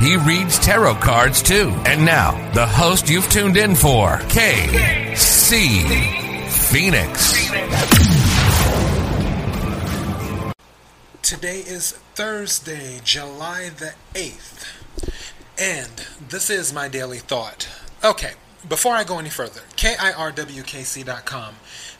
He reads tarot cards too. And now, the host you've tuned in for, KC Phoenix. Today is Thursday, July the 8th, and this is my daily thought. Okay, before I go any further, KIRWKC.com,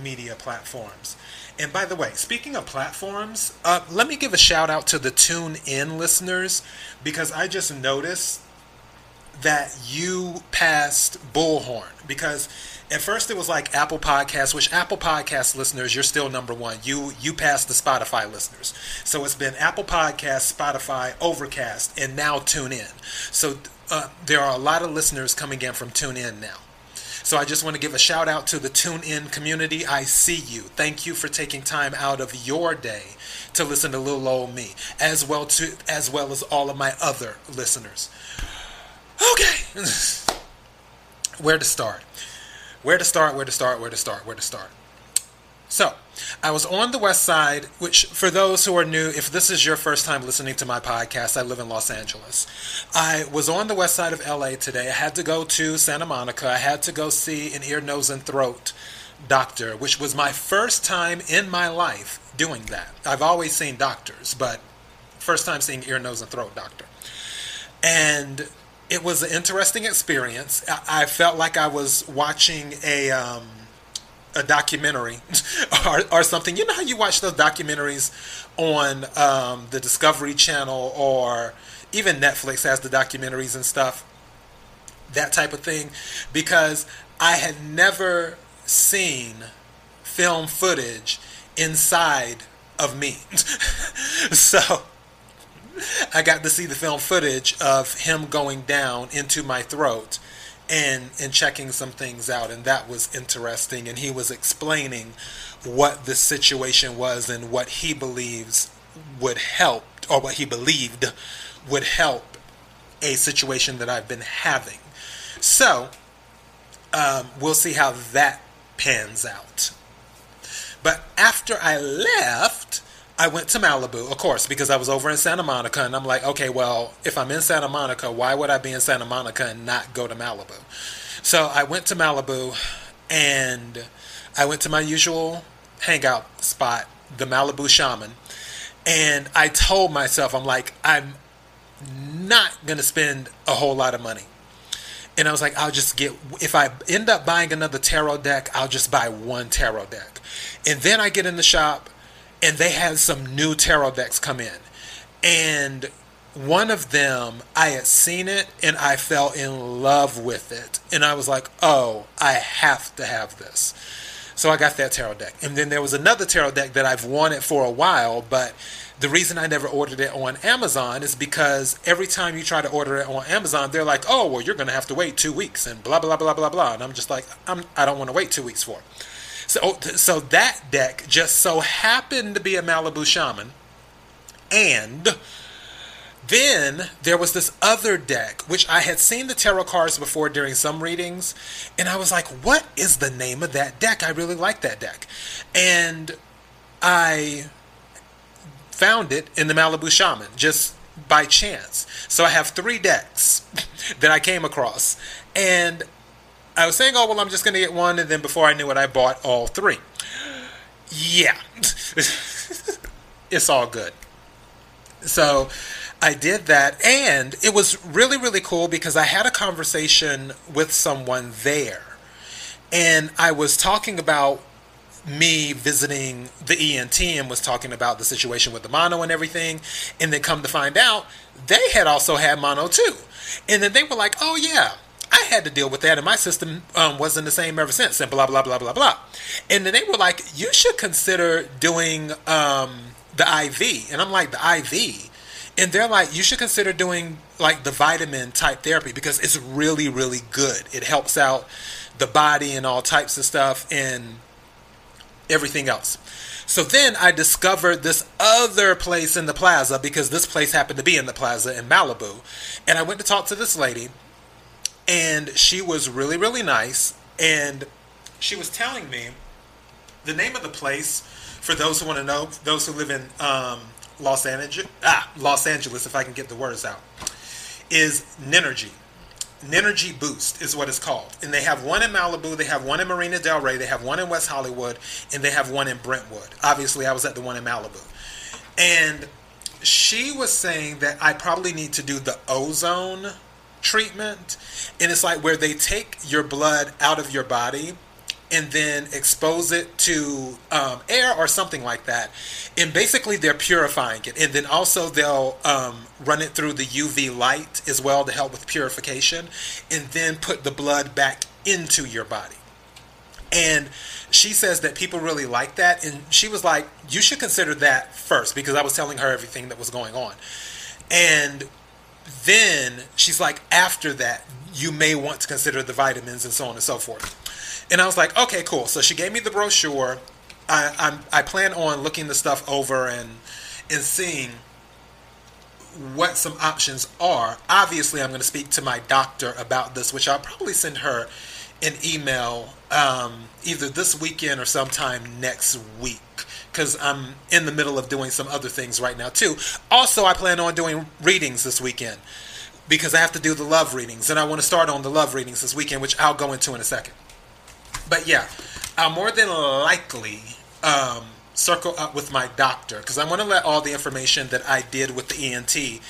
media platforms. And by the way, speaking of platforms, uh, let me give a shout out to the Tune In listeners because I just noticed that you passed Bullhorn because at first it was like Apple Podcasts, which Apple Podcast listeners, you're still number one. You you passed the Spotify listeners, so it's been Apple Podcasts, Spotify, Overcast, and now Tune In. So uh, there are a lot of listeners coming in from Tune In now. So I just want to give a shout out to the Tune In community. I see you. Thank you for taking time out of your day to listen to little old me, as well to as well as all of my other listeners. Okay, where to start? Where to start? Where to start? Where to start? Where to start? So, I was on the west side, which, for those who are new, if this is your first time listening to my podcast, I live in Los Angeles. I was on the west side of LA today. I had to go to Santa Monica. I had to go see an ear, nose, and throat doctor, which was my first time in my life doing that. I've always seen doctors, but first time seeing ear, nose, and throat doctor. And it was an interesting experience. I, felt like I was watching a. Um, a documentary or, or something. You know how you watch those documentaries on um, the Discovery Channel or even Netflix has the documentaries and stuff, that type of thing, because I had never seen film footage inside of me. so I got to see the film footage of him going down into my throat and and checking some things out and that was interesting and he was explaining what the situation was and what he believes would help or what he believed would help a situation that I've been having. So, um, we'll see how that pans out. But after I left, I went to Malibu, of course, because I was over in Santa Monica, and I'm like, okay, well, if I'm in Santa Monica, why would I be in Santa Monica and not go to Malibu? So I went to Malibu, and I went to my usual hangout spot, the Malibu Shaman, and I told myself, I'm like, I'm not gonna spend a whole lot of money. And I was like, I'll just get, if I end up buying another tarot deck, I'll just buy one tarot deck. And then I get in the shop and they had some new tarot decks come in. And one of them, I had seen it and I fell in love with it. And I was like, oh, I have to have this. So I got that tarot deck. And then there was another tarot deck that I've wanted for a while, but the reason I never ordered it on Amazon is because every time you try to order it on Amazon, they're like, oh, well, you're going to have to wait two weeks and blah, blah, blah, blah, blah. And I'm just like, I'm, I don't want to wait two weeks for it. So, so that deck just so happened to be a Malibu Shaman. And then there was this other deck, which I had seen the tarot cards before during some readings. And I was like, what is the name of that deck? I really like that deck. And I found it in the Malibu Shaman just by chance. So I have three decks that I came across. And I was saying, oh, well, I'm just going to get one. And then before I knew it, I bought all three. Yeah. it's all good. So I did that. And it was really, really cool because I had a conversation with someone there. And I was talking about me visiting the ENT and was talking about the situation with the mono and everything. And then come to find out, they had also had mono too. And then they were like, oh, yeah, had to deal with that, and my system um, wasn't the same ever since, and blah, blah, blah, blah, blah. And then they were like, you should consider doing um, the IV. And I'm like, the IV? And they're like, you should consider doing like the vitamin type therapy because it's really, really good. It helps out the body and all types of stuff and everything else. So then I discovered this other place in the plaza because this place happened to be in the plaza in Malibu. And I went to talk to this lady, and she was really, really nice. And she was telling me the name of the place for those who want to know, those who live in um, Los Angeles, ah, Los Angeles, if I can get the words out, is Ninergy. Ninergy Boost is what it's called. And they have one in Malibu, they have one in Marina Del Rey, they have one in West Hollywood, and they have one in Brentwood. Obviously, I was at the one in Malibu. And she was saying that I probably need to do the ozone treatment. And it's like where they take your blood out of your body and then expose it to um, air or something like that. And basically, they're purifying it. And then also, they'll um, run it through the UV light as well to help with purification, and then put the blood back into your body. And she says that people really like that. And she was like, You should consider that first because I was telling her everything that was going on. And then she's like, After that, you may want to consider the vitamins and so on and so forth. And I was like, okay, cool. So she gave me the brochure. I I'm, I plan on looking the stuff over and and seeing what some options are. Obviously, I'm going to speak to my doctor about this, which I'll probably send her an email um, either this weekend or sometime next week because I'm in the middle of doing some other things right now too. Also, I plan on doing readings this weekend because I have to do the love readings, and I want to start on the love readings this weekend, which I'll go into in a second. But yeah, I'll more than likely um, circle up with my doctor because I want to let all the information that I did with the ENT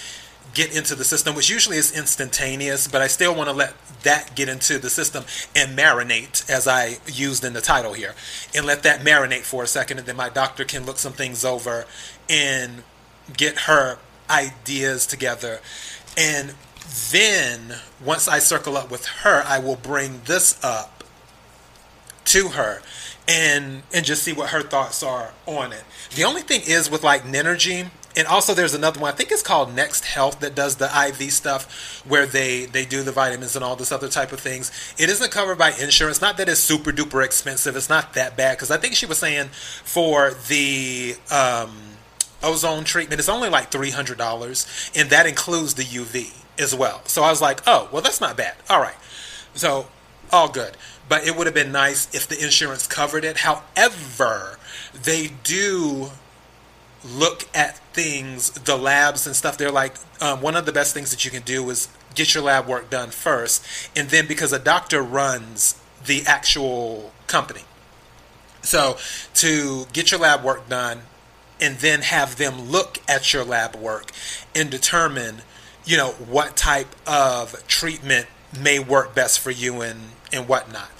get into the system, which usually is instantaneous, but I still want to let that get into the system and marinate, as I used in the title here, and let that marinate for a second, and then my doctor can look some things over and get her ideas together. And then, once I circle up with her, I will bring this up to her and and just see what her thoughts are on it. The only thing is with like Ninergy, and also there's another one I think it's called Next Health that does the IV stuff where they they do the vitamins and all this other type of things. It isn't covered by insurance. Not that it's super duper expensive. It's not that bad because I think she was saying for the um, ozone treatment it's only like three hundred dollars, and that includes the UV as well. So I was like, oh well, that's not bad. All right, so all good but it would have been nice if the insurance covered it. However, they do look at things, the labs and stuff. They're like, um, one of the best things that you can do is get your lab work done first, and then because a doctor runs the actual company. So to get your lab work done and then have them look at your lab work and determine, you know, what type of treatment may work best for you and, and whatnot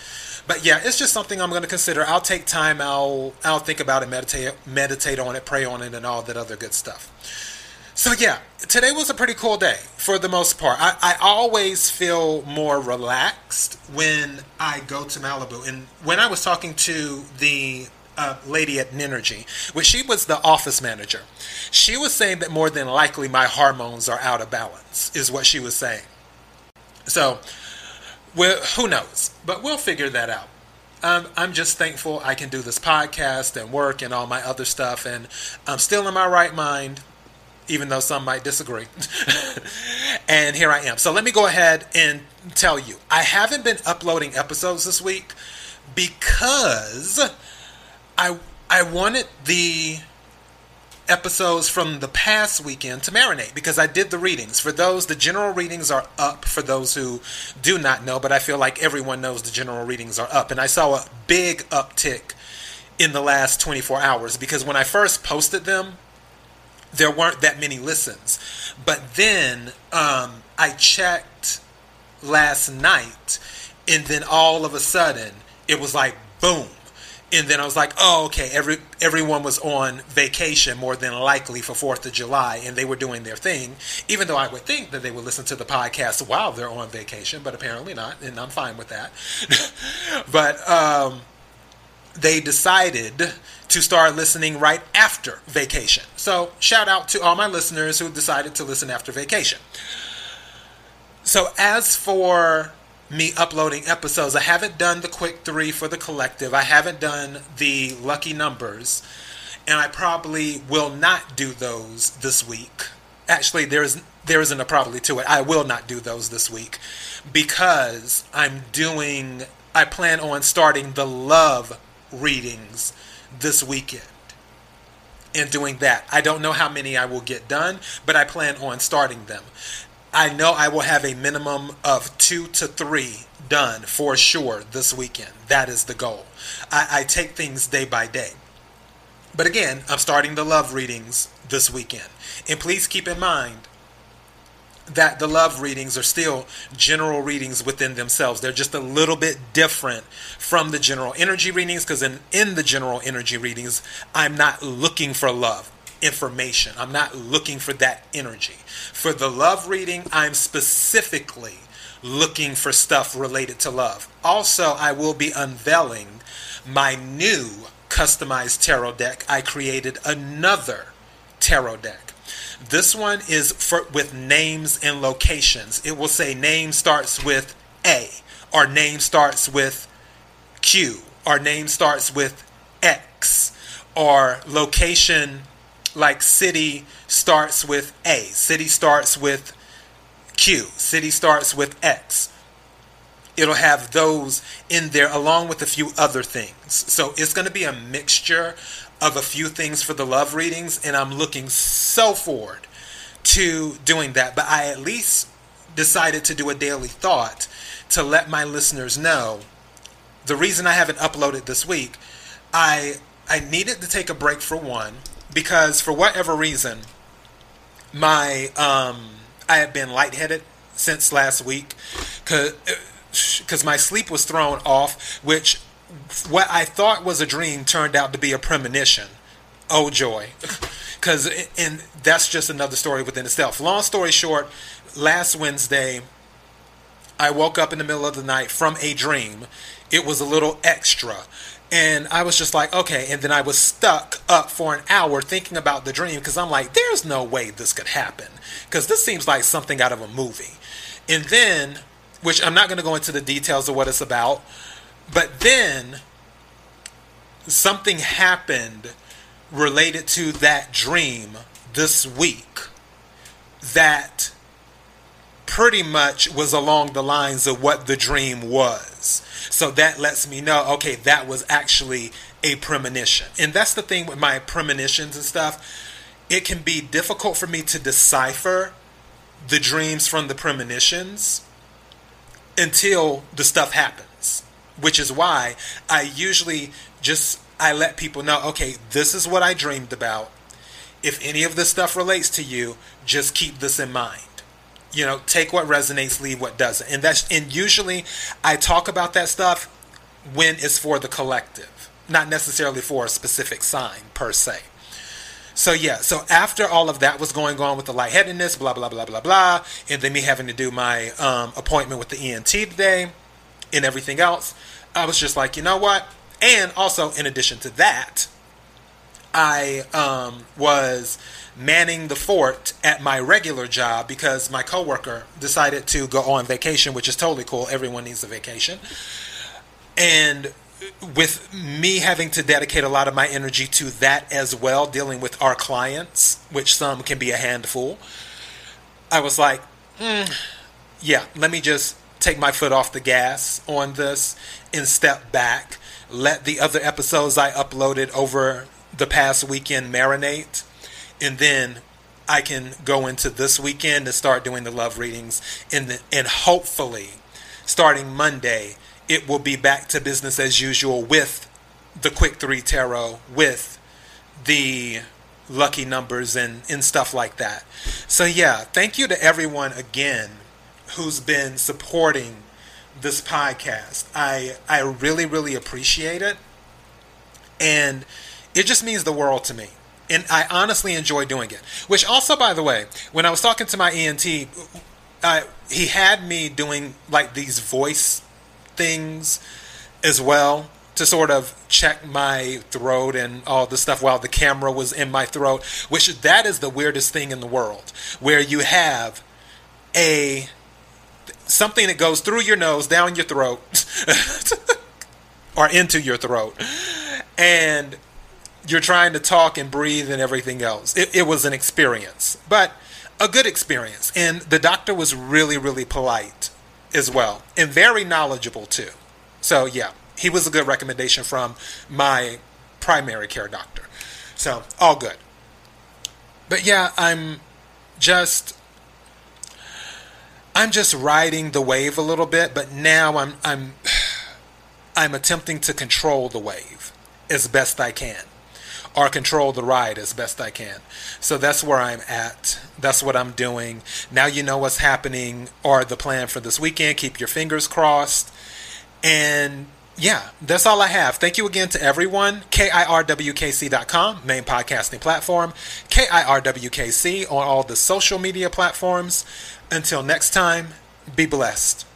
but yeah, it's just something I'm going to consider. I'll take time. I'll I'll think about it, meditate meditate on it, pray on it, and all that other good stuff. So yeah, today was a pretty cool day for the most part. I, I always feel more relaxed when I go to Malibu. And when I was talking to the uh, lady at Ninergy, which she was the office manager, she was saying that more than likely my hormones are out of balance, is what she was saying. So well, who knows? But we'll figure that out. Um, I'm just thankful I can do this podcast and work and all my other stuff, and I'm still in my right mind, even though some might disagree. and here I am. So let me go ahead and tell you I haven't been uploading episodes this week because I I wanted the episodes from the past weekend to marinate because I did the readings. For those, the general readings are up for those who do not know, but I feel like everyone knows the general readings are up. And I saw a big uptick in the last 24 hours because when I first posted them, there weren't that many listens. But then um, I checked last night, and then all of a sudden, it was like boom and then I was like, oh, okay, every everyone was on vacation more than likely for Fourth of July, and they were doing their thing. Even though I would think that they would listen to the podcast while they're on vacation, but apparently not, and I'm fine with that. but um, they decided to start listening right after vacation. So shout out to all my listeners who decided to listen after vacation. So as for me uploading episodes. I haven't done the quick three for the collective. I haven't done the lucky numbers. And I probably will not do those this week. Actually, there's there isn't a probably to it. I will not do those this week because I'm doing I plan on starting the love readings this weekend and doing that. I don't know how many I will get done, but I plan on starting them. I know I will have a minimum of two to three done for sure this weekend. That is the goal. I, I take things day by day. But again, I'm starting the love readings this weekend. And please keep in mind that the love readings are still general readings within themselves. They're just a little bit different from the general energy readings because in, in the general energy readings, I'm not looking for love information. I'm not looking for that energy. For the love reading, I'm specifically looking for stuff related to love. Also, I will be unveiling my new customized tarot deck. I created another tarot deck. This one is for with names and locations. It will say name starts with A, or name starts with Q, or name starts with X, or location like city starts with A, city starts with Q, city starts with X. It'll have those in there along with a few other things. So it's going to be a mixture of a few things for the love readings, and I'm looking so forward to doing that. But I at least decided to do a daily thought to let my listeners know the reason I haven't uploaded this week. I I needed to take a break for one because for whatever reason, my um, I have been lightheaded since last week because my sleep was thrown off, which what I thought was a dream turned out to be a premonition. Oh joy. Because, and that's just another story within itself. Long story short, last Wednesday, I woke up in the middle of the night from a dream. It was a little extra. And I was just like, okay. And then I was stuck up for an hour thinking about the dream because I'm like, there's no way this could happen because this seems like something out of a movie. And then, which I'm not going to go into the details of what it's about, but then something happened related to that dream this week that pretty much was along the lines of what the dream was. So that lets me know, okay, that was actually a premonition. And that's the thing with my premonitions and stuff. It can be difficult for me to decipher the dreams from the premonitions until the stuff happens, which is why I usually just I let people know, okay, this is what I dreamed about. If any of this stuff relates to you, just keep this in mind you know take what resonates leave what doesn't. And that's and usually i talk about that stuff when it's for the collective not necessarily for a specific sign per se. So yeah so after all of that was going on with the lightheadedness blah blah blah blah blah and then me having to do my um, appointment with the ent today and everything else i was just like you know what? And also in addition to that i um, was manning the fort at my regular job because my coworker decided to go on vacation, which is totally cool. Everyone needs a vacation. And with me having to dedicate a lot of my energy to that as well, dealing with our clients, which some can be a handful, I was like, mm, yeah, let me just take my foot off the gas on this and step back. Let the other episodes I uploaded over the past weekend marinate and then I can go into this weekend and start doing the love readings, and the, and hopefully, starting Monday, it will be back to business as usual with the quick three tarot, with the lucky numbers and and stuff like that. So yeah, thank you to everyone again who's been supporting this podcast. I I really really appreciate it. And it just means the world to me. And I honestly enjoy doing it. Which also, by the way, when I was talking to my ENT, uh, he had me doing like these voice things as well to sort of check my throat and all the stuff while the camera was in my throat, which that is the weirdest thing in the world, where you have a something that goes through your nose, down your throat, or into your throat, and you're trying to talk and breathe and everything else. It, it was an experience, but a good experience. And the doctor was really, really polite as well, and very knowledgeable too. So, yeah he was a good recommendation from my primary care doctor. So, all good. But yeah, I'm just I'm just riding the wave a little bit, but now I'm I'm I'm attempting to control the wave as best I can or control the ride as best I can. So that's where I'm at. That's what I'm doing. Now you know what's happening or the plan for this weekend. Keep your fingers crossed. And yeah, that's all I have. Thank you again to everyone. KIRWKC.com, main podcasting platform. KIRWKC on all the social media platforms. Until next time, be blessed.